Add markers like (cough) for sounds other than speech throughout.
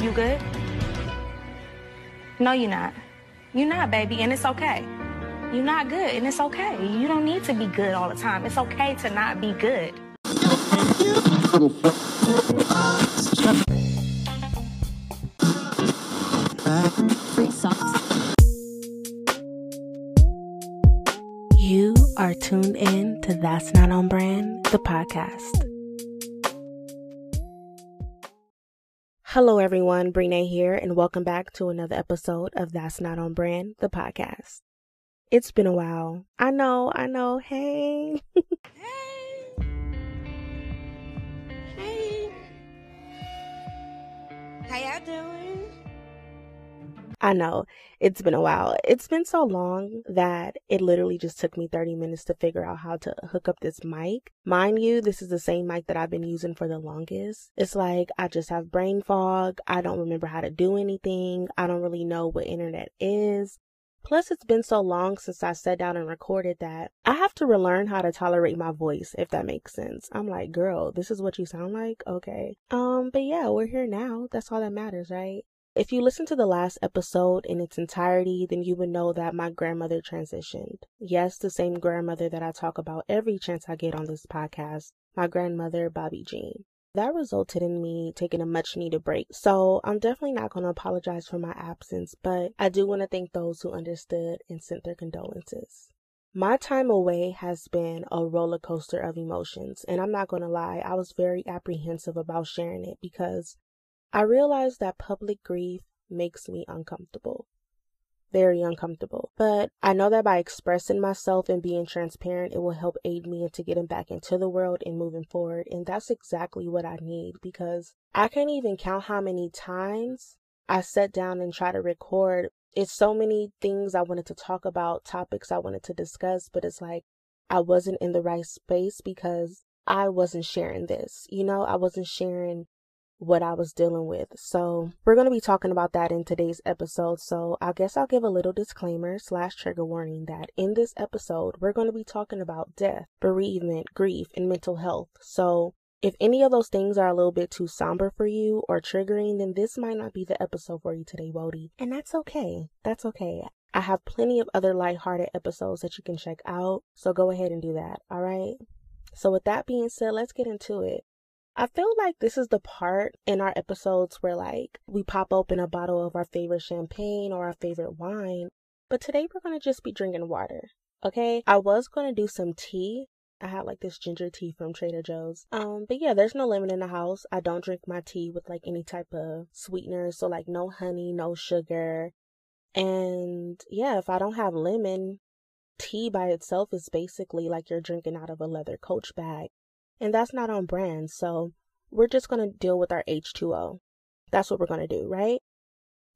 You good? No, you're not. You're not, baby, and it's okay. You're not good, and it's okay. You don't need to be good all the time. It's okay to not be good. You are tuned in to That's Not on Brand, the podcast. Hello, everyone. Bre'nai here, and welcome back to another episode of That's Not on Brand, the podcast. It's been a while. I know, I know. Hey. hey. Hey. How y'all doing? I know it's been a while. It's been so long that it literally just took me 30 minutes to figure out how to hook up this mic. Mind you, this is the same mic that I've been using for the longest. It's like I just have brain fog. I don't remember how to do anything. I don't really know what internet is. Plus, it's been so long since I sat down and recorded that I have to relearn how to tolerate my voice, if that makes sense. I'm like, girl, this is what you sound like? Okay. Um, but yeah, we're here now. That's all that matters, right? If you listen to the last episode in its entirety, then you would know that my grandmother transitioned. Yes, the same grandmother that I talk about every chance I get on this podcast, my grandmother, Bobby Jean. That resulted in me taking a much needed break. So I'm definitely not going to apologize for my absence, but I do want to thank those who understood and sent their condolences. My time away has been a roller coaster of emotions, and I'm not going to lie, I was very apprehensive about sharing it because I realize that public grief makes me uncomfortable. Very uncomfortable. But I know that by expressing myself and being transparent, it will help aid me into getting back into the world and moving forward. And that's exactly what I need because I can't even count how many times I sat down and tried to record. It's so many things I wanted to talk about, topics I wanted to discuss, but it's like I wasn't in the right space because I wasn't sharing this. You know, I wasn't sharing what I was dealing with. So we're going to be talking about that in today's episode. So I guess I'll give a little disclaimer slash trigger warning that in this episode, we're going to be talking about death, bereavement, grief, and mental health. So if any of those things are a little bit too somber for you or triggering, then this might not be the episode for you today, Wody. And that's okay. That's okay. I have plenty of other lighthearted episodes that you can check out. So go ahead and do that. All right. So with that being said, let's get into it. I feel like this is the part in our episodes where like we pop open a bottle of our favorite champagne or our favorite wine, but today we're going to just be drinking water. Okay? I was going to do some tea. I had like this ginger tea from Trader Joe's. Um, but yeah, there's no lemon in the house. I don't drink my tea with like any type of sweetener, so like no honey, no sugar. And yeah, if I don't have lemon, tea by itself is basically like you're drinking out of a leather coach bag and that's not on brand. So we're just going to deal with our H2O. That's what we're going to do, right?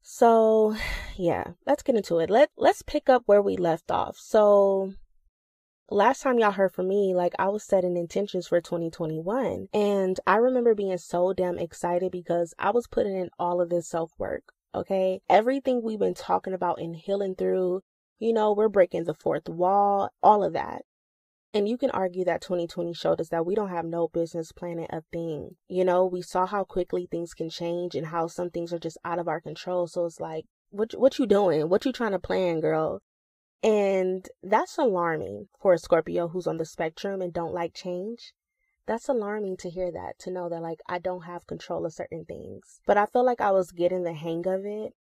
So, (sighs) yeah, let's get into it. Let let's pick up where we left off. So, last time y'all heard from me, like I was setting intentions for 2021, and I remember being so damn excited because I was putting in all of this self-work, okay? Everything we've been talking about and healing through, you know, we're breaking the fourth wall, all of that. And you can argue that 2020 showed us that we don't have no business planning a thing. You know, we saw how quickly things can change and how some things are just out of our control. So it's like, what what you doing? What you trying to plan, girl? And that's alarming for a Scorpio who's on the spectrum and don't like change. That's alarming to hear that, to know that like I don't have control of certain things. But I feel like I was getting the hang of it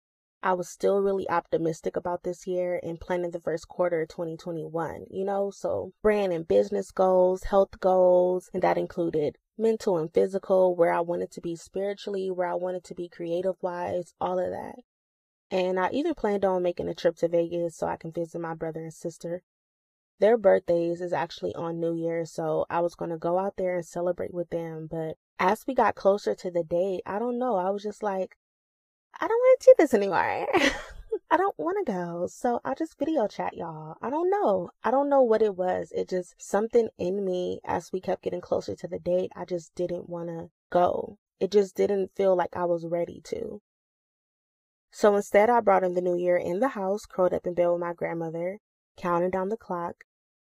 I was still really optimistic about this year and planning the first quarter of 2021, you know, so brand and business goals, health goals, and that included mental and physical, where I wanted to be spiritually, where I wanted to be creative wise, all of that. And I even planned on making a trip to Vegas so I can visit my brother and sister. Their birthdays is actually on New Year, so I was going to go out there and celebrate with them. But as we got closer to the date, I don't know. I was just like, I don't want to do this anymore. (laughs) I don't want to go. So I'll just video chat y'all. I don't know. I don't know what it was. It just something in me as we kept getting closer to the date. I just didn't want to go. It just didn't feel like I was ready to. So instead, I brought in the new year in the house, curled up in bed with my grandmother, counting down the clock.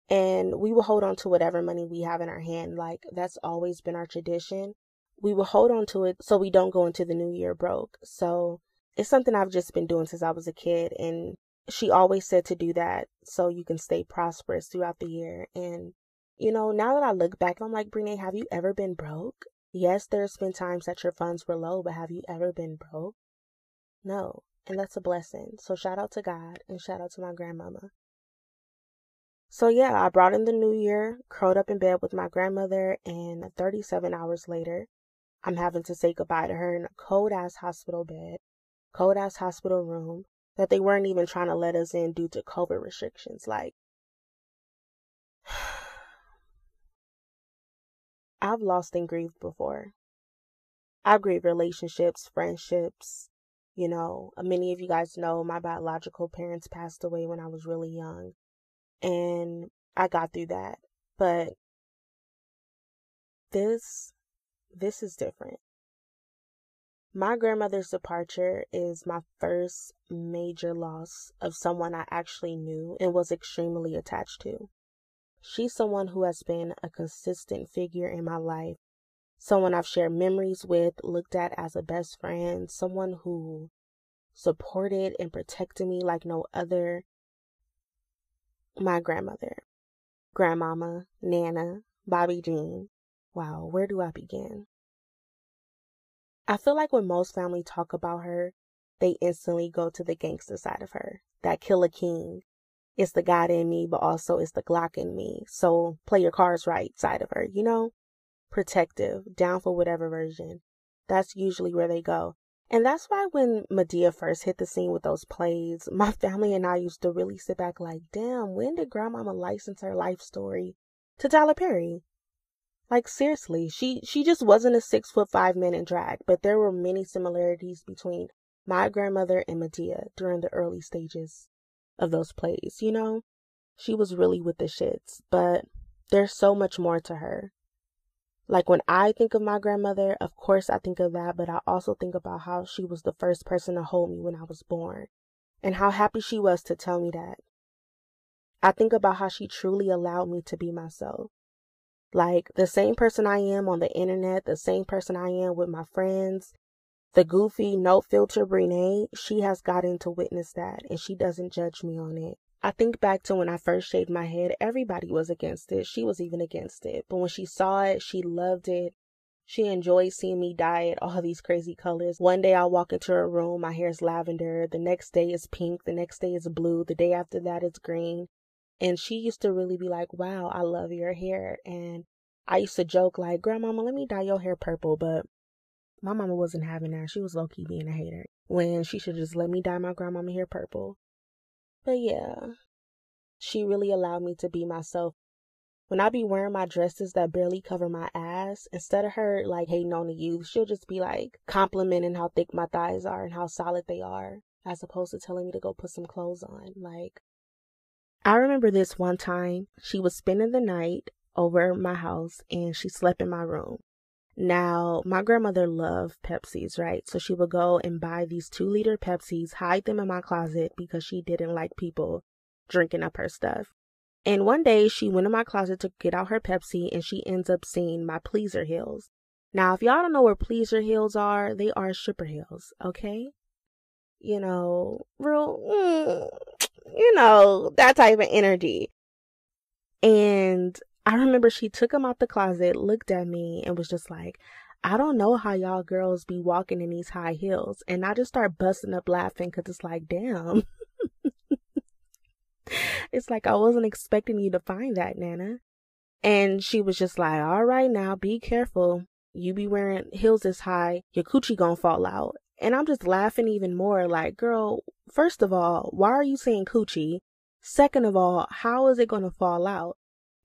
And we will hold on to whatever money we have in our hand. Like that's always been our tradition we will hold on to it so we don't go into the new year broke. So it's something I've just been doing since I was a kid. And she always said to do that so you can stay prosperous throughout the year. And, you know, now that I look back, I'm like, Bre'nai, have you ever been broke? Yes, there's been times that your funds were low, but have you ever been broke? No. And that's a blessing. So shout out to God and shout out to my grandmama. So yeah, I brought in the new year, curled up in bed with my grandmother, and 37 hours later, I'm having to say goodbye to her in a cold ass hospital bed, cold ass hospital room that they weren't even trying to let us in due to COVID restrictions. Like, (sighs) I've lost and grieved before. I've grieved relationships, friendships. You know, uh, many of you guys know my biological parents passed away when I was really young. And I got through that. But this, this is different. My grandmother's departure is my first major loss of someone I actually knew and was extremely attached to. She's someone who has been a consistent figure in my life, someone I've shared memories with, looked at as a best friend, someone who supported and protected me like no other. My grandmother, grandmama, Nana, Bobby Jean. Wow, where do I begin? I feel like when most family talk about her, they instantly go to the gangster side of her, that killer king. It's the God in me, but also it's the Glock in me. So play your cards right side of her, you know? Protective, down for whatever version. That's usually where they go. And that's why when Madea first hit the scene with those plays, (laughs) my family and I used to really sit back like, damn, when did Grandmama license her life story to Tyler Perry? Like seriously, she she just wasn't a six foot five man in drag, but there were many similarities between my grandmother and Madea during the early stages of those plays, you know? She was really with the shits, but there's so much more to her. Like when I think of my grandmother, of course I think of that, but I also think about how she was the first person to hold me when I was born and how happy she was to tell me that. I think about how she truly allowed me to be myself. Like the same person I am on the internet, the same person I am with my friends, the goofy, no filter Bre'nai, she has gotten to witness that and she doesn't judge me on it. I think back to when I first shaved my head, everybody was against it. She was even against it. But when she saw it, she loved it. She enjoyed seeing me dye it all these crazy colors. One day I'll walk into her room, my hair is lavender. The next day is pink. The next day is blue. The day after that it's green. And she used to really be like, wow, I love your hair. And I used to joke like, grandmama, let me dye your hair purple. But my mama wasn't having that. She was low key being a hater when she should just let me dye my grandmama hair purple. But yeah, she really allowed me to be myself. When I be wearing my dresses that barely cover my ass, instead of her like hating on the youth, she'll just be like complimenting how thick my thighs are and how solid they are, as opposed to telling me to go put some clothes on. Like, I remember this one time, she was spending the night over my house and she slept in my room. Now, my grandmother loved Pepsis, right? So she would go and buy these two liter Pepsis, hide them in my closet because she didn't like people drinking up her stuff. And one day she went in my closet to get out her Pepsi and she ends up seeing my pleaser heels. Now, if y'all don't know where pleaser heels are, they are stripper heels, okay? You know, real, mm, you know, that type of energy. And I remember she took them out the closet, looked at me, and was just like, I don't know how y'all girls be walking in these high heels. And I just start busting up laughing because it's like, damn. (laughs) it's like I wasn't expecting you to find that, Nana. And she was just like, all right, now be careful. You be wearing heels this high, your coochie gonna fall out. And I'm just laughing even more like, girl, first of all, why are you saying coochie? Second of all, how is it going to fall out?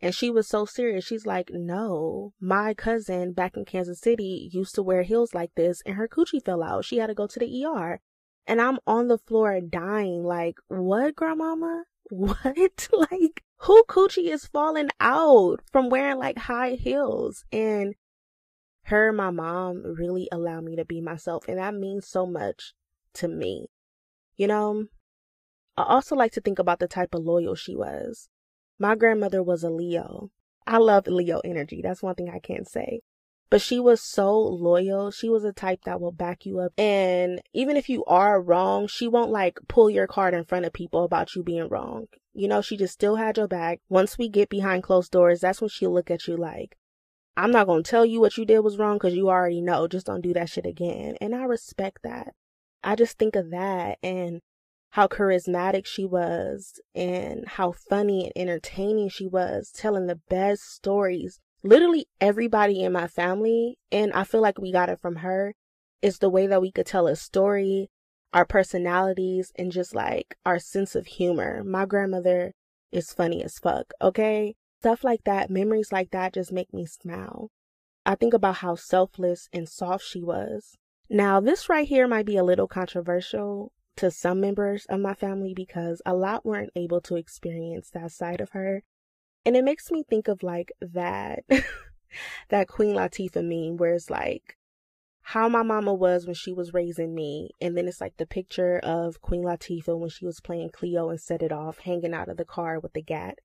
And she was so serious. She's like, no, my cousin back in Kansas City used to wear heels like this and her coochie fell out. She had to go to the ER. And I'm on the floor dying, like, what, grandmama? (laughs) What? (laughs) like, who coochie is falling out from wearing like high heels? And her and my mom really allow me to be myself, and that means so much to me. You know, I also like to think about the type of loyal she was. My grandmother was a Leo. I love Leo energy. That's one thing I can't say. But she was so loyal. She was a type that will back you up. And even if you are wrong, she won't like pull your card in front of people about you being wrong. You know, she just still had your back. Once we get behind closed doors, that's when she'll look at you like, I'm not going to tell you what you did was wrong because you already know. Just don't do that shit again. And I respect that. I just think of that and how charismatic she was and how funny and entertaining she was, telling the best stories. Literally everybody in my family, and I feel like we got it from her, is the way that we could tell a story, our personalities, and just like our sense of humor. My grandmother is funny as fuck, okay? Stuff like that, memories like that just make me smile. I think about how selfless and soft she was. Now, this right here might be a little controversial, to some members of my family because a lot weren't able to experience that side of her. And it makes me think of like that, (laughs) that Queen Latifah meme where it's like how my mama was when she was raising me. And then it's like the picture of Queen Latifah when she was playing Cleo and set it off, hanging out of the car with the gat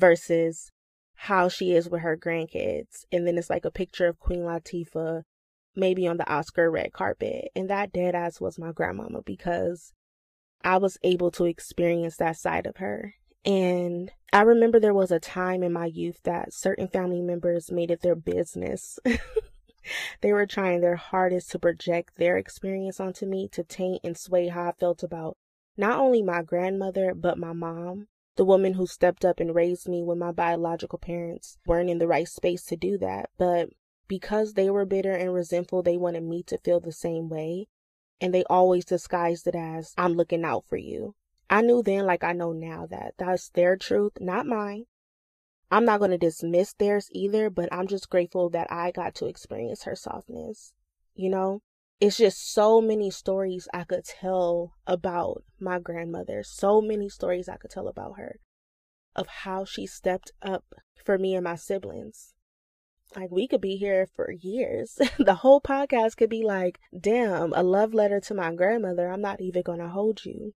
versus how she is with her grandkids. And then it's like a picture of Queen Latifah maybe on the Oscar red carpet. And that dead ass was my grandmama because I was able to experience that side of her. And I remember there was a time in my youth that certain family members made it their business. (laughs) they were trying their hardest to project their experience onto me to taint and sway how I felt about not only my grandmother, but my mom, the woman who stepped up and raised me when my biological parents weren't in the right space to do that. But because they were bitter and resentful, they wanted me to feel the same way. And they always disguised it as, I'm looking out for you. I knew then, like I know now, that that's their truth, not mine. I'm not going to dismiss theirs either, but I'm just grateful that I got to experience her softness. You know, it's just so many stories I could tell about my grandmother, so many stories I could tell about her, of how she stepped up for me and my siblings. Like we could be here for years. (laughs) the whole podcast could be like, damn, a love letter to my grandmother. I'm not even going to hold you.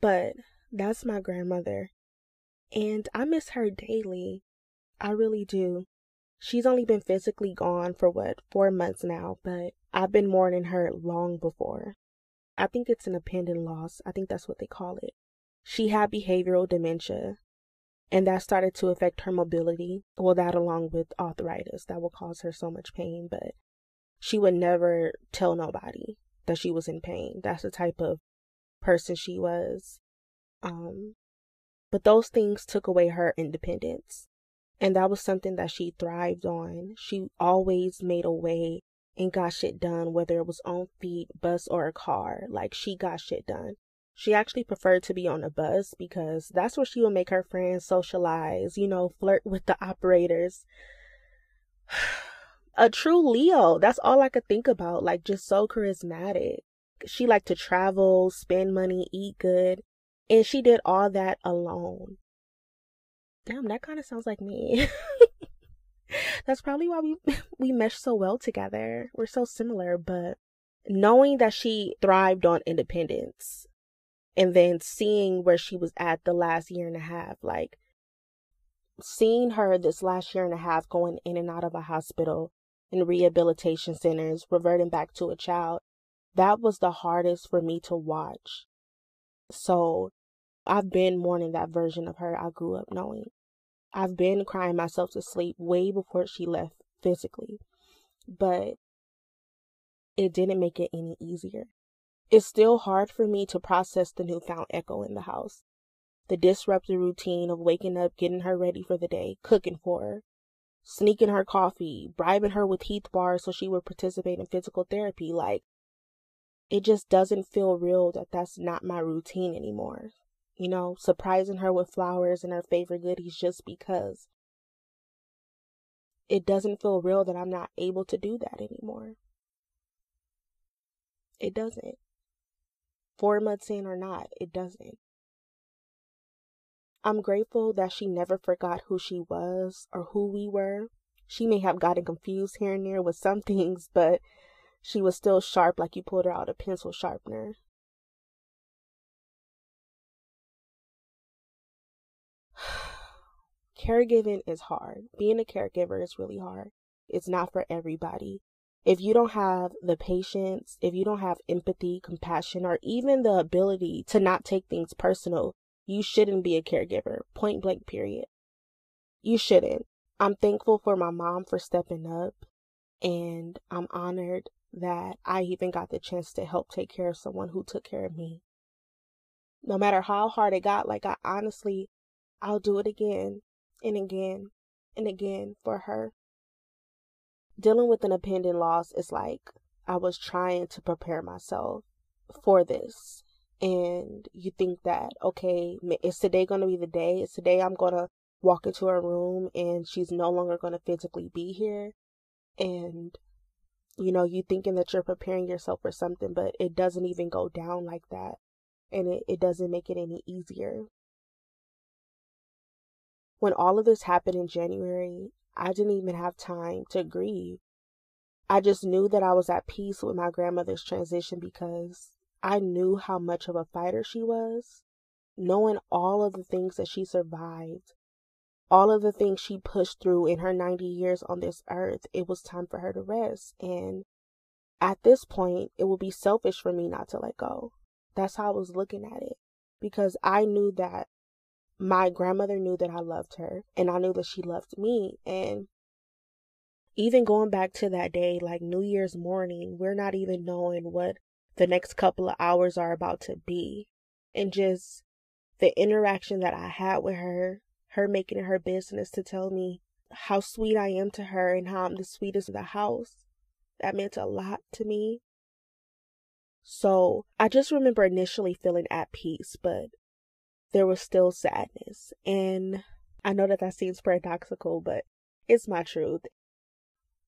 But that's my grandmother. And I miss her daily. I really do. She's only been physically gone for what, four months now, but I've been mourning her long before. I think it's an appendage loss. I think that's what they call it. She had behavioral dementia, and that started to affect her mobility. Well, that along with arthritis that will cause her so much pain, but she would never tell nobody that she was in pain. That's the type of person she was. Um, but those things took away her independence. And that was something that she thrived on. She always made a way and got shit done, whether it was on feet, bus, or a car. Like she got shit done. She actually preferred to be on a bus because that's where she would make her friends socialize, you know, flirt with the operators. (sighs) a true Leo. That's all I could think about. Like, just so charismatic. She liked to travel, spend money, eat good. And she did all that alone. Damn, that kind of sounds like me. (laughs) That's probably why we (laughs) we mesh so well together. We're so similar, but knowing that she thrived on independence and then seeing where she was at the last year and a half like seeing her this last year and a half going in and out of a hospital and rehabilitation centers reverting back to a child that was the hardest for me to watch so i've been mourning that version of her i grew up knowing i've been crying myself to sleep way before she left physically but it didn't make it any easier it's still hard for me to process the newfound echo in the house. The disrupted routine of waking up, getting her ready for the day, cooking for her, sneaking her coffee, bribing her with Heath bars so she would participate in physical therapy. Like, it just doesn't feel real that that's not my routine anymore. You know, surprising her with flowers and her favorite goodies just because. It doesn't feel real that I'm not able to do that anymore. It doesn't four months in or not, it doesn't. I'm grateful that she never forgot who she was or who we were. She may have gotten confused here and there with some (laughs) things, but she was still sharp like you pulled her out a pencil sharpener. Caregiving is hard. Being a caregiver is really hard. It's not for everybody. If you don't have the patience, if you don't have empathy, compassion, or even the ability to not take things personal, you shouldn't be a caregiver. Point blank, period. You shouldn't. I'm thankful for my mom for stepping up, and I'm honored that I even got the chance to help take care of someone who took care of me. No matter how hard it got, like I honestly, I'll do it again and again and again for her. Dealing with an impending loss is like I was trying to prepare myself for this. And you think that, okay, is today going to be the day? Is today I'm going to walk into her room and she's no longer going to physically be here? And, you know, you thinking that you're preparing yourself for something, but it doesn't even go down like that. And it, it doesn't make it any easier when all of this happened in January, I didn't even have time to grieve. I just knew that I was at peace with my grandmother's transition because I knew how much of a fighter she was. Knowing all of the things that she survived, all of the things she pushed through in her 90 years on this earth, it was time for her to rest. And at this point, it would be selfish for me not to let go. That's how I was looking at it because I knew that my grandmother knew that I loved her and I knew that she loved me. And even going back to that day, like New Year's morning, we're not even knowing what the next couple of hours are about to be. And just the interaction that I had with her, her making it her business to tell me how sweet I am to her and how I'm the sweetest in the house. That meant a lot to me. So I just remember initially feeling at peace, but there was still sadness. And I know that that seems paradoxical, but it's my truth.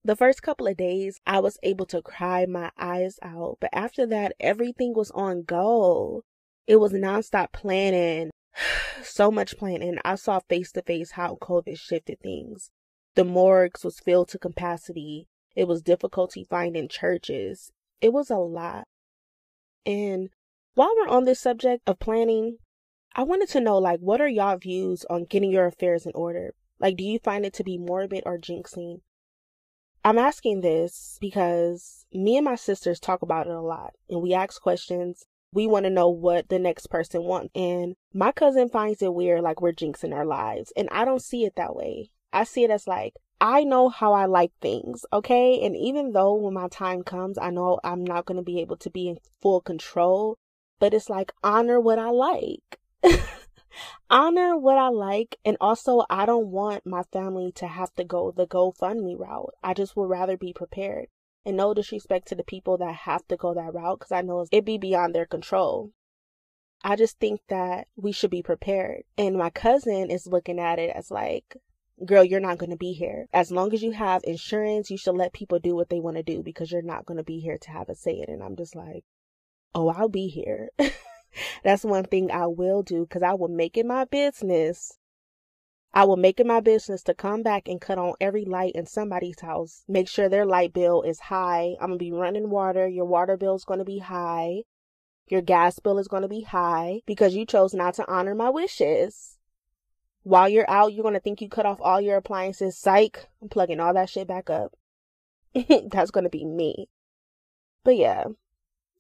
The first couple of days, I was able to cry my eyes out, but after that, everything was on go. It was nonstop planning, (sighs) so much planning. I saw face to face how COVID shifted things. The morgues was filled to capacity. It was difficulty finding churches. It was a lot. And while we're on this subject of planning, I wanted to know, like, what are y'all views on getting your affairs in order? Like, do you find it to be morbid or jinxing? I'm asking this because me and my sisters talk about it a lot and we ask questions. We want to know what the next person wants. And my cousin finds it weird, like we're jinxing our lives. And I don't see it that way. I see it as like, I know how I like things, okay? And even though when my time comes, I know I'm not going to be able to be in full control, but it's like honor what I like. (laughs) honor what I like. And also, I don't want my family to have to go the GoFundMe route. I just would rather be prepared. And no disrespect to the people that have to go that route because I know it be beyond their control. I just think that we should be prepared. And my cousin is looking at it as like, girl, you're not going to be here. As long as you have insurance, you should let people do what they want to do because you're not going to be here to have a say in it. And I'm just like, oh, I'll be here. (laughs) That's one thing I will do because I will make it my business. I will make it my business to come back and cut on every light in somebody's house. Make sure their light bill is high. I'm going to be running water. Your water bill is going to be high. Your gas bill is going to be high because you chose not to honor my wishes. While you're out, you're going to think you cut off all your appliances. Psych. I'm plugging all that shit back up. (laughs) That's going to be me. But yeah,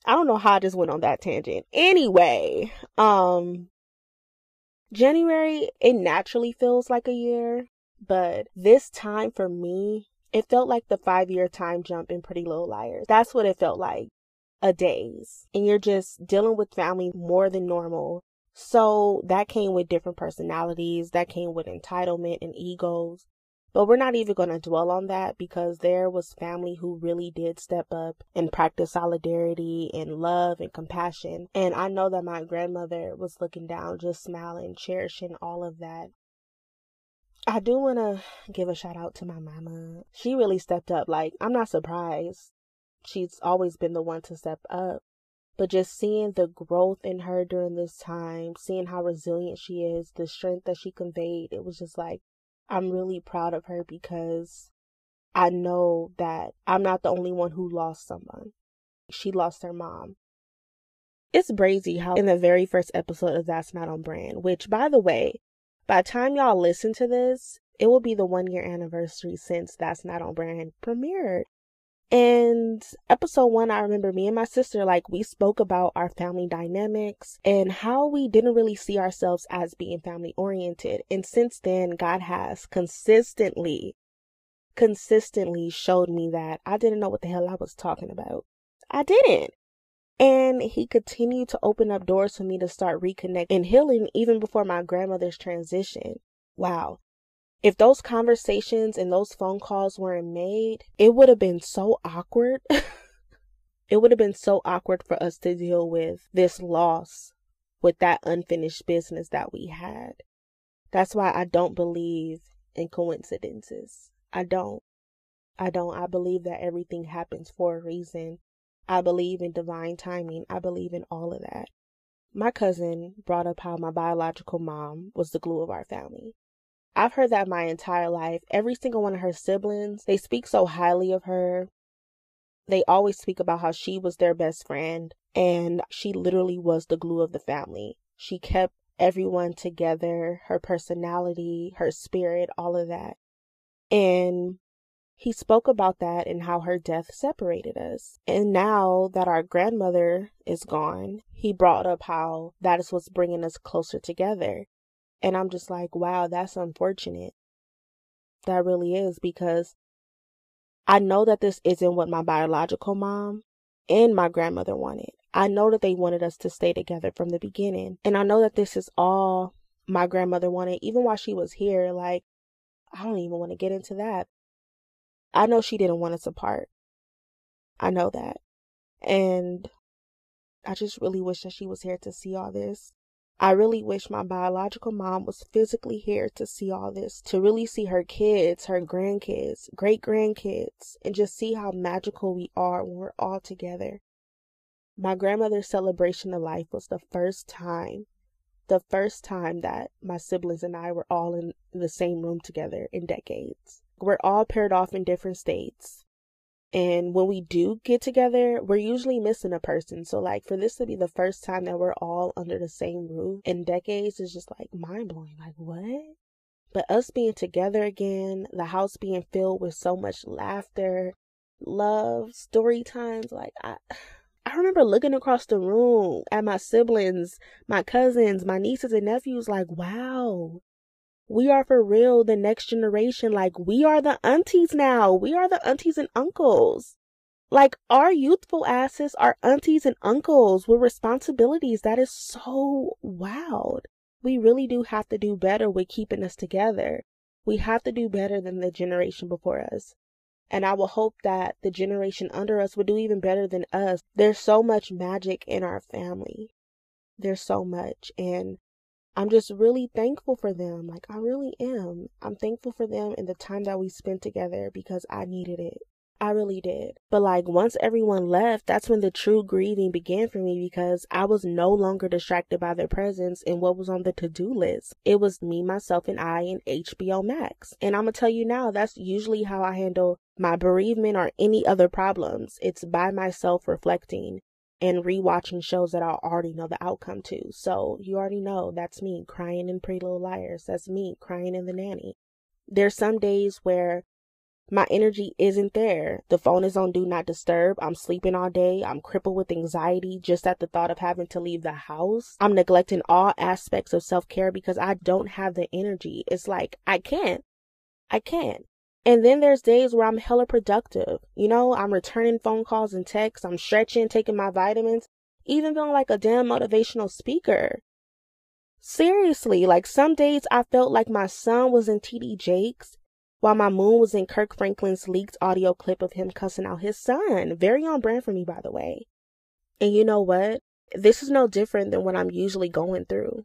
I don't know how I just went on that tangent. Anyway, um, January, it naturally feels like a year, but this time for me, it felt like the five year time jump in Pretty Little Liars. That's what it felt like. A days. And you're just dealing with family more than normal. So that came with different personalities, that came with entitlement and egos. But we're not even going to dwell on that because there was family who really did step up and practice solidarity and love and compassion. And I know that my grandmother was looking down, just smiling, cherishing all of that. I do want to give a shout out to my mama. She really stepped up. Like, I'm not surprised. She's always been the one to step up. But just seeing the growth in her during this time, seeing how resilient she is, the strength that she conveyed, it was just like, I'm really proud of her because I know that I'm not the only one who lost someone. She lost her mom. It's brazy how in the very first episode of That's Not on Brand, which by the way, by the time y'all listen to this, It will be the one year anniversary since That's Not on Brand premiered. And episode one, I remember me and my sister, like, we spoke about our family dynamics and how we didn't really see ourselves as being family oriented. And since then, God has consistently, consistently showed me that I didn't know what the hell I was talking about. I didn't. And he continued to open up doors for me to start reconnecting and healing even before my grandmother's transition. Wow. If those conversations and those phone calls weren't made, it would have been so awkward. (laughs) it would have been so awkward for us to deal with this loss with that unfinished business that we had. That's why I don't believe in coincidences. I don't. I don't. I believe that everything happens for a reason. I believe in divine timing. I believe in all of that. My cousin brought up how my biological mom was the glue of our family. I've heard that my entire life. Every single one of her siblings, they speak so highly of her. They always speak about how she was their best friend and she literally was the glue of the family. She kept everyone together, her personality, her spirit, all of that. And he spoke about that and how her death separated us. And now that our grandmother is gone, he brought up how that is what's bringing us closer together. And I'm just like, wow, that's unfortunate. That really is because I know that this isn't what my biological mom and my grandmother wanted. I know that they wanted us to stay together from the beginning. And I know that this is all my grandmother wanted, even while she was here. Like, I don't even want to get into that. I know she didn't want us apart. I know that. And I just really wish that she was here to see all this. I really wish my biological mom was physically here to see all this, to really see her kids, her grandkids, great grandkids, and just see how magical we are when we're all together. My grandmother's celebration of life was the first time, the first time that my siblings and I were all in the same room together in decades. We're all paired off in different states. And when we do get together, we're usually missing a person. So, like, for this to be the first time that we're all under the same roof in decades is just like mind blowing. Like, what? But us being together again, the house being filled with so much laughter, love, story times, like, I. (sighs) I remember looking across the room at my siblings, my cousins, my nieces and nephews, like, wow, we are for real the next generation. Like, we are the aunties now. We are the aunties and uncles. Like, our youthful asses are aunties and uncles with responsibilities. That is so wild. We really do have to do better with keeping us together. We have to do better than the generation before us. And I will hope that the generation under us will do even better than us. There's so much magic in our family. There's so much. And I'm just really thankful for them. Like, I really am. I'm thankful for them and the time that we spent together because I needed it. I really did. But like once everyone left, that's when the true grieving began for me because I was no longer distracted by their presence and what was on the to-do list. It was me, myself, and I and HBO Max. And I'm gonna tell you now, that's usually how I handle my bereavement or any other problems. It's by myself reflecting and rewatching shows that I already know the outcome to. So you already know that's me crying in Pretty Little Liars. That's me crying in The Nanny. There's some days where my energy isn't there. The phone is on do not disturb. I'm sleeping all day. I'm crippled with anxiety just at the thought of having to leave the house. I'm neglecting all aspects of self care because I don't have the energy. It's like, I can't. I can't. And then there's days where I'm hella productive. You know, I'm returning phone calls and texts. I'm stretching, taking my vitamins, even feeling like a damn motivational speaker. Seriously, like some days I felt like my sun was in TD Jakes while my moon was in Kirk Franklin's leaked audio clip of him cussing out his son. Very on brand for me, by the way. And you know what? This is no different than what I'm usually going through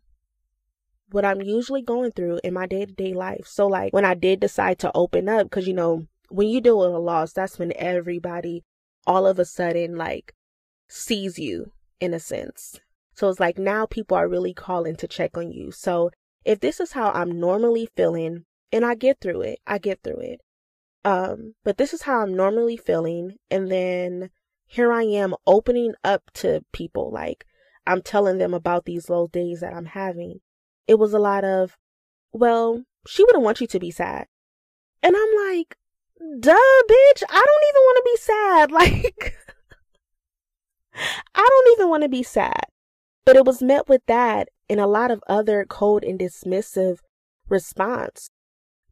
what I'm usually going through in my day to day life. So, like, when I did decide to open up, because, you know, when you deal with a loss, that's when everybody all of a sudden, like, sees you in a sense. So, it's like now people are really calling to check on you. So, if this is how I'm normally feeling, and I get through it, I get through it. Um, but this is how I'm normally feeling. And then here I am opening up to people. Like, I'm telling them about these low days that I'm having it was a lot of, well, She wouldn't want you to be sad. And I'm like, duh, bitch, I don't even want to be sad. (laughs) Like, I don't even want to be sad. But it was met with that and a lot of other cold and dismissive response.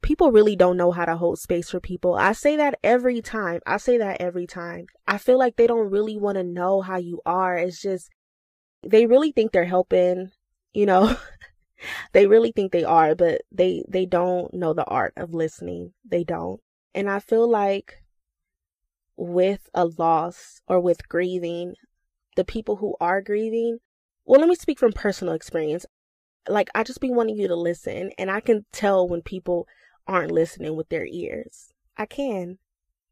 People really don't know how to hold space for people. I say that every time. I say that every time. I feel like they don't really want to know how you are. It's just, they really think they're helping, you know. (laughs) they really think they are, but they they don't know the art of listening. They don't. And I feel like with a loss or with grieving, the people who are grieving, well, let me speak from personal experience. Like I just be wanting you to listen and I can tell when people aren't listening with their ears. I can.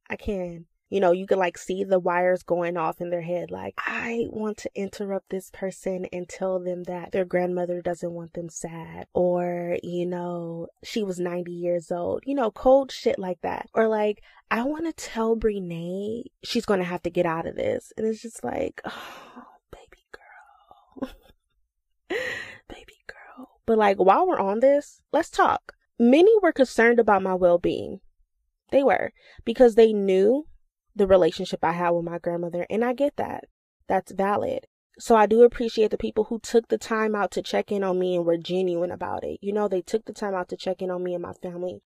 I can you know, you could like see the wires going off in their head. Like, I want to interrupt this person and tell them that their grandmother doesn't want them sad. Or, you know, she was 90 years old. You know, cold shit like that. Or like, I want to tell Bre'nai she's going to have to get out of this. And it's just like, oh, baby girl. (laughs) baby girl. But like, while we're on this, let's talk. Many were concerned about my well being. They were because they knew the relationship I had with my grandmother, and I get that. That's valid. So I do appreciate the people who took the time out to check in on me and were genuine about it. You know, they took the time out to check in on me and my family.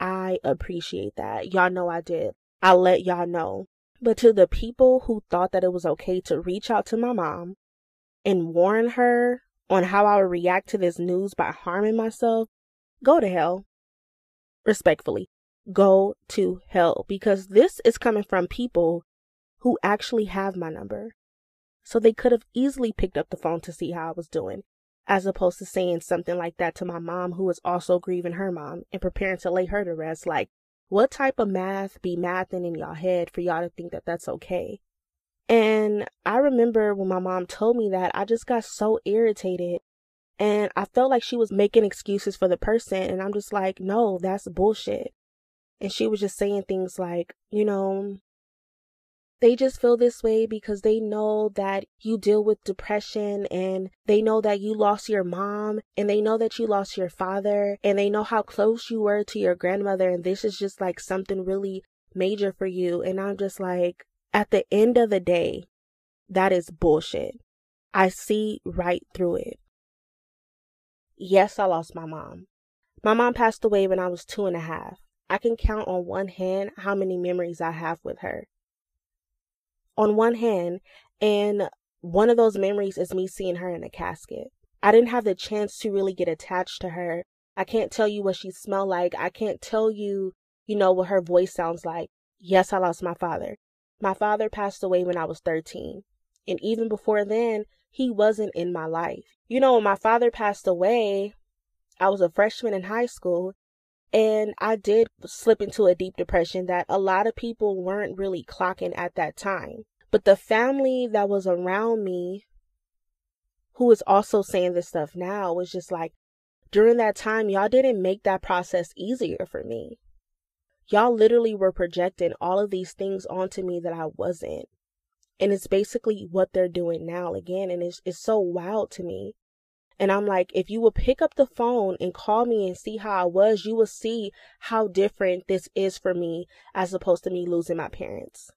I appreciate that. Y'all know I did. I let y'all know. But to the people who thought that it was okay to reach out to my mom and warn her on how I would react to this news by harming myself, go to hell. Respectfully go to hell because this is coming from people who actually have my number. So they could have easily picked up the phone to see how I was doing, as opposed to saying something like that to my mom, who was also grieving her mom and preparing to lay her to rest. Like, what type of math be mathing in y'all head for y'all to think that that's okay? And I remember when my mom told me that, I just got so irritated and I felt like she was making excuses for the person. And I'm just like, no, that's bullshit. And she was just saying things like, you know, they just feel this way because they know that you deal with depression and they know that you lost your mom and they know that you lost your father and they know how close you were to your grandmother and this is just like something really major for you. And I'm just like, at the end of the day, that is bullshit. I see right through it. Yes, I lost my mom. My mom passed away when I was two and a half. I can count on one hand how many memories I have with her. On one hand, and one of those memories is me seeing her in a casket. I didn't have the chance to really get attached to her. I can't tell you what she smelled like. I can't tell you, you know, what her voice sounds like. Yes, I lost my father. My father passed away when I was 13. And even before then, he wasn't in my life. You know, when my father passed away, I was a freshman in high school and I did slip into a deep depression that a lot of people weren't really clocking at that time. But the family that was around me, who is also saying this stuff now, was just like, during that time, y'all didn't make that process easier for me. Y'all literally were projecting all of these things onto me that I wasn't. And it's basically what they're doing now again. And it's, it's so wild to me and I'm like, if you would pick up the phone and call me and see how I was, you will see how different this is for me as opposed to me losing my parents.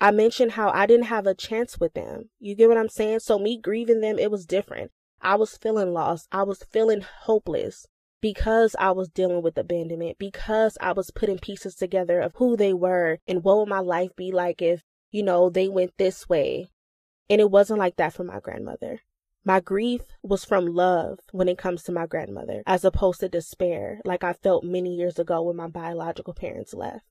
I mentioned how I didn't have a chance with them. You get what I'm saying? So me grieving them, it was different. I was feeling lost. I was feeling hopeless because I was dealing with abandonment, because I was putting pieces together of who they were and what would my life be like if, you know, they went this way. And it wasn't like that for my grandmother. My grief was from love when it comes to my grandmother, as opposed to despair, like I felt many years ago when my biological parents left.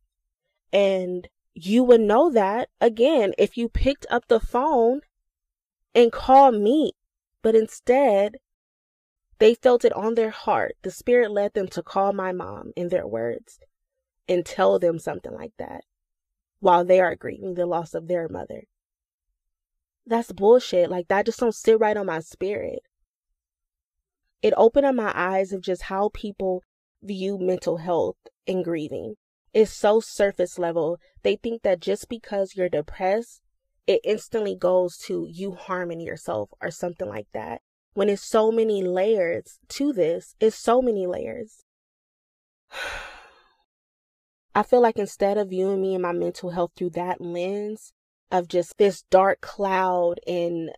And you would know that again if you picked up the phone and called me. But instead, they felt it on their heart. The Spirit led them to call my mom, in their words, and tell them something like that while they are grieving the loss of their mother that's bullshit. Like that just don't sit right on my spirit. It opened up my eyes of just how people view mental health and grieving. It's so surface level. They think that just because you're depressed, it instantly goes to you harming yourself or something like that. When it's so many layers to this, it's so many layers. (sighs) I feel like instead of viewing me and my mental health through that lens of just this dark cloud and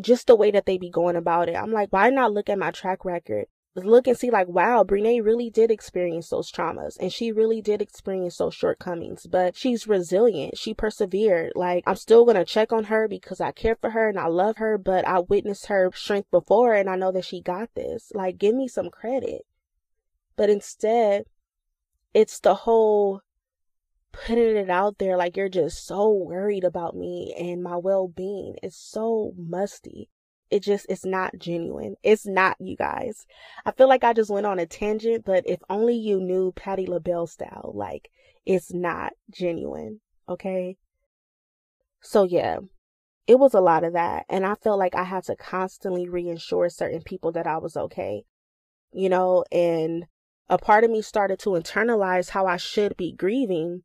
just the way that they be going about it, I'm like, why not look at my track record? Look and see, like, wow, Bre'nai really did experience those traumas and she really did experience those shortcomings, but she's resilient. She persevered. Like, I'm still going to check on her because I care for her and I love her, but I witnessed her strength before and I know that she got this. Like, give me some credit. But instead, it's the whole putting it out there like you're just so worried about me and my well-being. It's so musty. It just it's not genuine. It's not you guys. I feel like I just went on a tangent, but if only you knew Patti LaBelle style, like it's not genuine, okay? So yeah, it was a lot of that and I felt like I had to constantly reassure certain people that I was okay. You know, and a part of me started to internalize how I should be grieving.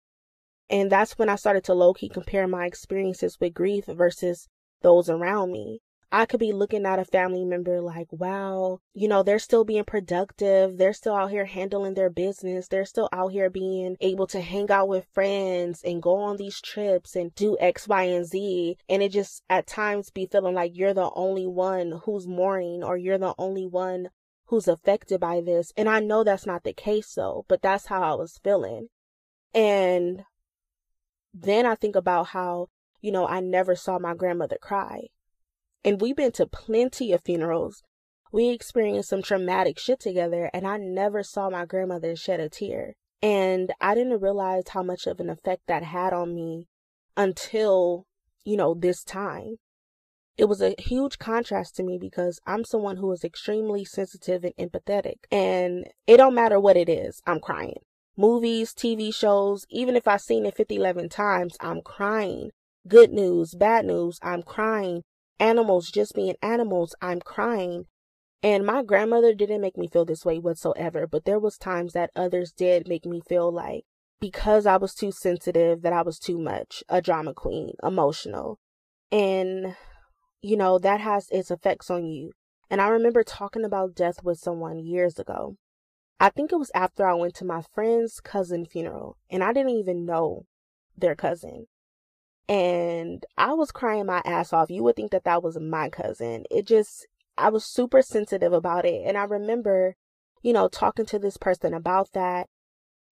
And that's when I started to low key compare my experiences with grief versus those around me. I could be looking at a family member like, wow, you know, they're still being productive. They're still out here handling their business. They're still out here being able to hang out with friends and go on these trips and do X, Y, and Z. And it just at times be feeling like you're the only one who's mourning or you're the only one who's affected by this. And I know that's not the case though, but that's how I was feeling. And then I think about how, you know, I never saw my grandmother cry. And we've been to plenty of funerals. We experienced some traumatic shit together, and I never saw my grandmother shed a tear. And I didn't realize how much of an effect that had on me until, you know, this time it was a huge contrast to me because I'm someone who is extremely sensitive and empathetic. And it don't matter what it is, I'm crying. Movies, TV shows, even if I've seen it 50, 11 times, I'm crying. Good news, bad news, I'm crying. Animals just being animals, I'm crying. And my grandmother didn't make me feel this way whatsoever, but there was times that others did make me feel like because I was too sensitive that I was too much, a drama queen, emotional. And you know, that has its effects on you. And I remember talking about death with someone years ago. I think it was after I went to my friend's cousin funeral and I didn't even know their cousin. And I was crying my ass off. You would think that that was my cousin. It just, I was super sensitive about it. And I remember, you know, talking to this person about that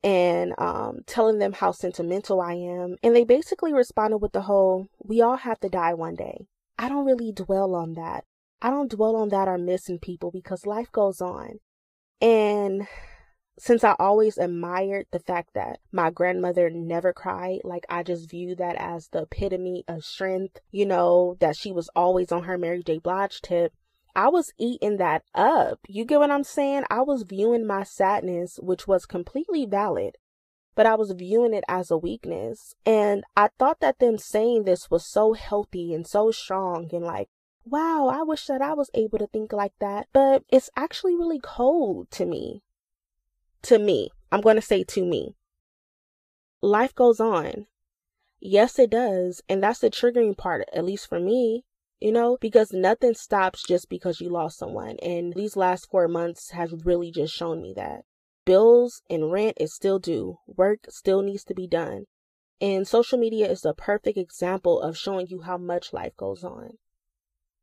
and um, telling them how sentimental I am. And they basically responded with the whole, we all have to die one day. I don't really dwell on that. I don't dwell on that or missing people because life goes on. And since I always admired the fact that my grandmother never cried, like I just view that as the epitome of strength, you know, that she was always on her Mary J. Blige tip. I was eating that up. You get what I'm saying? I was viewing my sadness, which was completely valid, but I was viewing it as a weakness. And I thought that them saying this was so healthy and so strong and like, wow, I wish that I was able to think like that. But it's actually really cold to me. To me. I'm going to say to me. Life goes on. Yes, it does. And that's the triggering part, at least for me you know, because nothing stops just because you lost someone. And these last four months has really just shown me that. Bills and rent is still due. Work still needs to be done. And social media is the perfect example of showing you how much life goes on.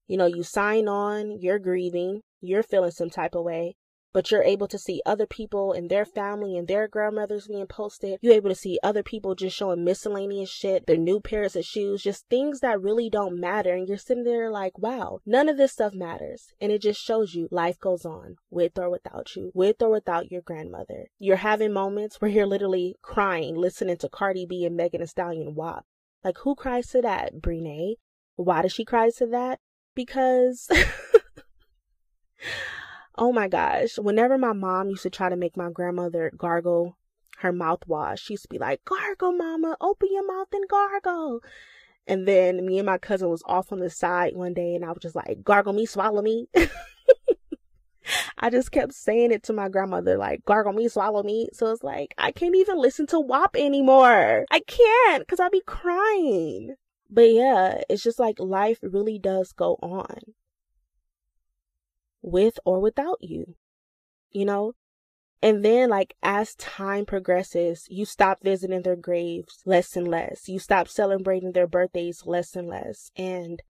You know, you sign on, you're grieving, you're feeling some type of way, but you're able to see other people and their family and their grandmothers being posted. You're able to see other people just showing miscellaneous shit, their new pairs of shoes, just things that really don't matter. And you're sitting there like, wow, none of this stuff matters. And it just shows you life goes on with or without you, with or without your grandmother. You're having moments where you're literally crying, listening to Cardi B and Megan Thee Stallion WAP. Like, who cries to that, Bre'nai? Why does she cry to that? Because (laughs) Oh my gosh. Whenever my mom used to try to make my grandmother gargle her mouthwash, she used to be like, Gargle, mama, open your mouth and gargle. And then me and my cousin was off on the side one day and I was just like, gargle me, swallow me. (laughs) I just kept saying it to my grandmother, like, gargle me, swallow me. So it's like, I can't even listen to WAP anymore. I can't because I'll be crying. But yeah, it's just like life really does go on with or without you. You know, And then, like, as time progresses, you stop visiting their graves less and less. You stop celebrating their birthdays less and less. And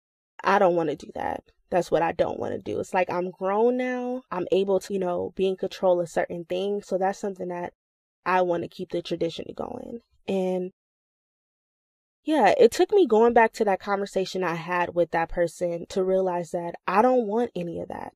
I don't want to do that. That's what I don't want to do. It's like I'm grown now. I'm able to, you know, be in control of certain things. So that's something that I want to keep the tradition going. And yeah, it took me going back to that conversation I had with that person to realize that I don't want any of that.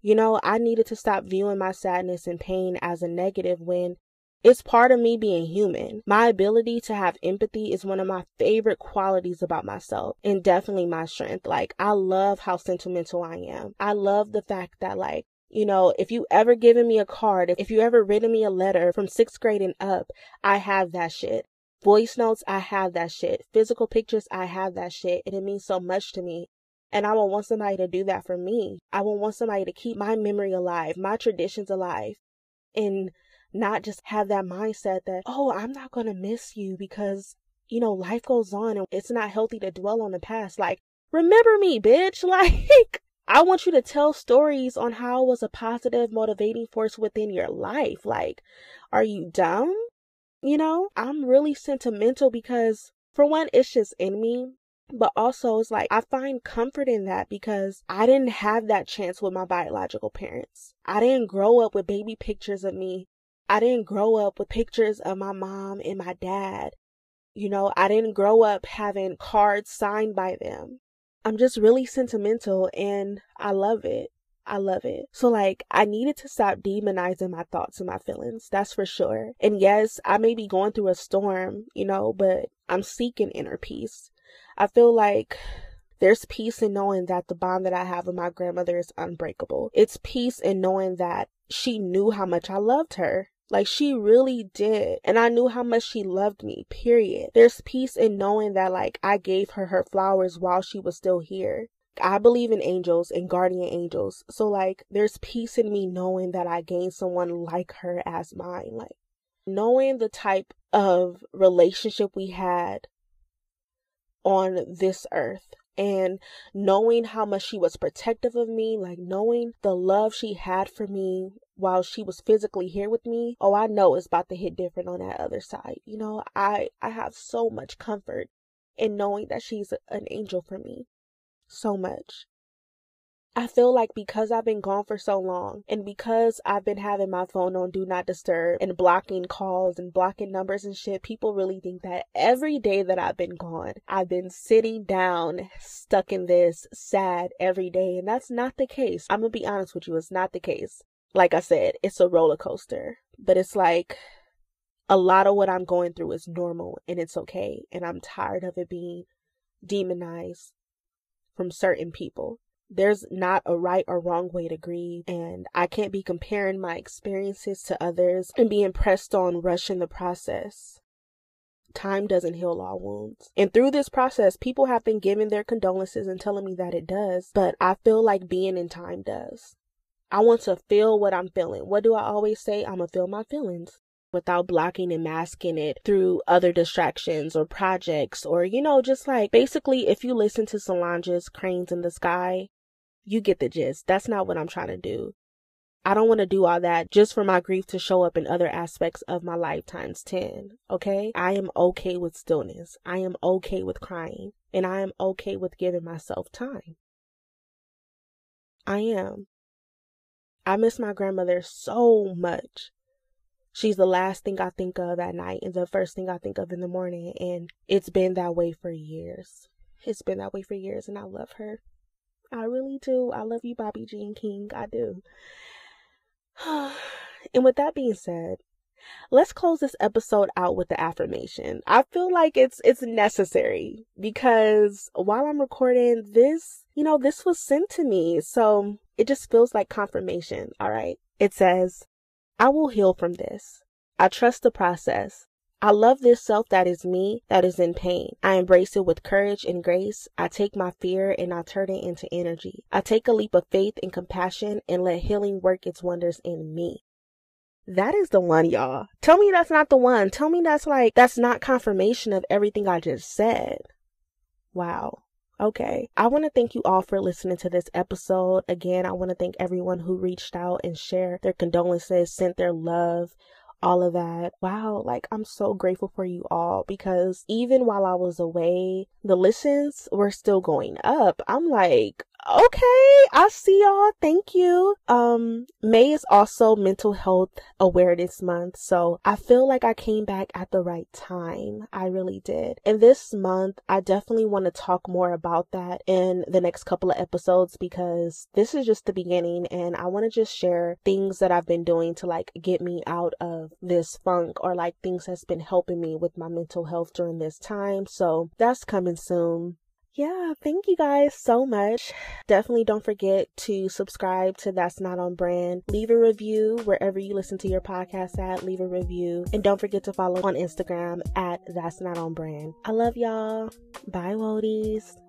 You know, I needed to stop viewing my sadness and pain as a negative when it's part of me being human. My ability to have empathy is one of my favorite qualities about myself and definitely my strength. Like, I love how sentimental I am. I love the fact that, like, you know, if you ever given me a card, if you ever written me a letter from sixth grade and up, I have that shit. Voice notes, I have that shit. Physical pictures, I have that shit. And it means so much to me. And I will want somebody to do that for me. I will want somebody to keep my memory alive, my traditions alive. And not just have that mindset that, oh, I'm not going to miss you because, you know, life goes on and it's not healthy to dwell on the past. Like, remember me, bitch. (laughs) Like, I want you to tell stories on how it was a positive motivating force within your life. Like, are you dumb? You know, I'm really sentimental because, for one, it's just in me. But also, it's like I find comfort in that because I didn't have that chance with my biological parents. I didn't grow up with baby pictures of me I didn't grow up with pictures of my mom and my dad. You know, I didn't grow up having cards signed by them. I'm just really sentimental and I love it. I love it. So, like, I needed to stop demonizing my thoughts and my feelings. That's for sure. And yes, I may be going through a storm, you know, but I'm seeking inner peace. I feel like there's peace in knowing that the bond that I have with my grandmother is unbreakable. It's peace in knowing that she knew how much I loved her. Like she really did. And I knew how much she loved me, period. There's peace in knowing that like I gave her her flowers while she was still here. I believe in angels and guardian angels. So like there's peace in me knowing that I gained someone like her as mine. Like knowing the type of relationship we had on this earth and knowing how much she was protective of me, like knowing the love she had for me while she was physically here with me, oh, I know it's about to hit different on that other side. You know, I I have so much comfort in knowing that she's an angel for me. So much. I feel like because I've been gone for so long and because I've been having my phone on do not disturb and blocking calls and blocking numbers and shit, people really think that every day that I've been gone, I've been sitting down, stuck in this, sad every day. And that's not the case. I'm gonna be honest with you, it's not the case. Like I said, it's a roller coaster, but it's like a lot of what I'm going through is normal and it's okay. And I'm tired of it being demonized from certain people there's not a right or wrong way to grieve and I can't be comparing my experiences to others and being pressed on rushing the process. Time doesn't heal all wounds. And through this process, people have been giving their condolences and telling me that it does, but I feel like being in time does. I want to feel what I'm feeling. What do I always say? I'm gonna feel my feelings without blocking and masking it through other distractions or projects or, you know, just like basically if you listen to Solange's Cranes in the Sky, you get the gist. That's not what I'm trying to do. I don't want to do all that just for my grief to show up in other aspects of my life times 10. Okay? I am okay with stillness. I am okay with crying. And I am okay with giving myself time. I am. I miss my grandmother so much. She's the last thing I think of at night and the first thing I think of in the morning. And it's been that way for years. It's been that way for years, and I love her. I really do. I love you, Bobby Jean King. I do. (sighs) and with that being said, let's close this episode out with the affirmation. I feel like it's it's necessary because while I'm recording this, you know, this was sent to me. So it just feels like confirmation. All right. It says, I will heal from this. I trust the process. I love this self that is me, that is in pain. I embrace it with courage and grace. I take my fear and I turn it into energy. I take a leap of faith and compassion and let healing work its wonders in me. That is the one, y'all. Tell me that's not the one. Tell me that's like, that's not confirmation of everything I just said. Wow. Okay. I want to thank you all for listening to this episode. Again, I want to thank everyone who reached out and shared their condolences, sent their love all of that. Wow, like I'm so grateful for you all because even while I was away, the listens were still going up. I'm like, okay, I see y'all. Thank you. Um, May is also mental health awareness month. So I feel like I came back at the right time. I really did. And this month, I definitely want to talk more about that in the next couple of episodes because this is just the beginning and I want to just share things that I've been doing to like get me out of this funk or like things that's been helping me with my mental health during this time. So that's coming soon yeah, thank you guys so much. Definitely don't forget to subscribe to That's Not on Brand. Leave a review wherever you listen to your podcast at. Leave a review. And don't forget to follow on Instagram at That's Not on Brand. I love y'all. Bye, Wodies.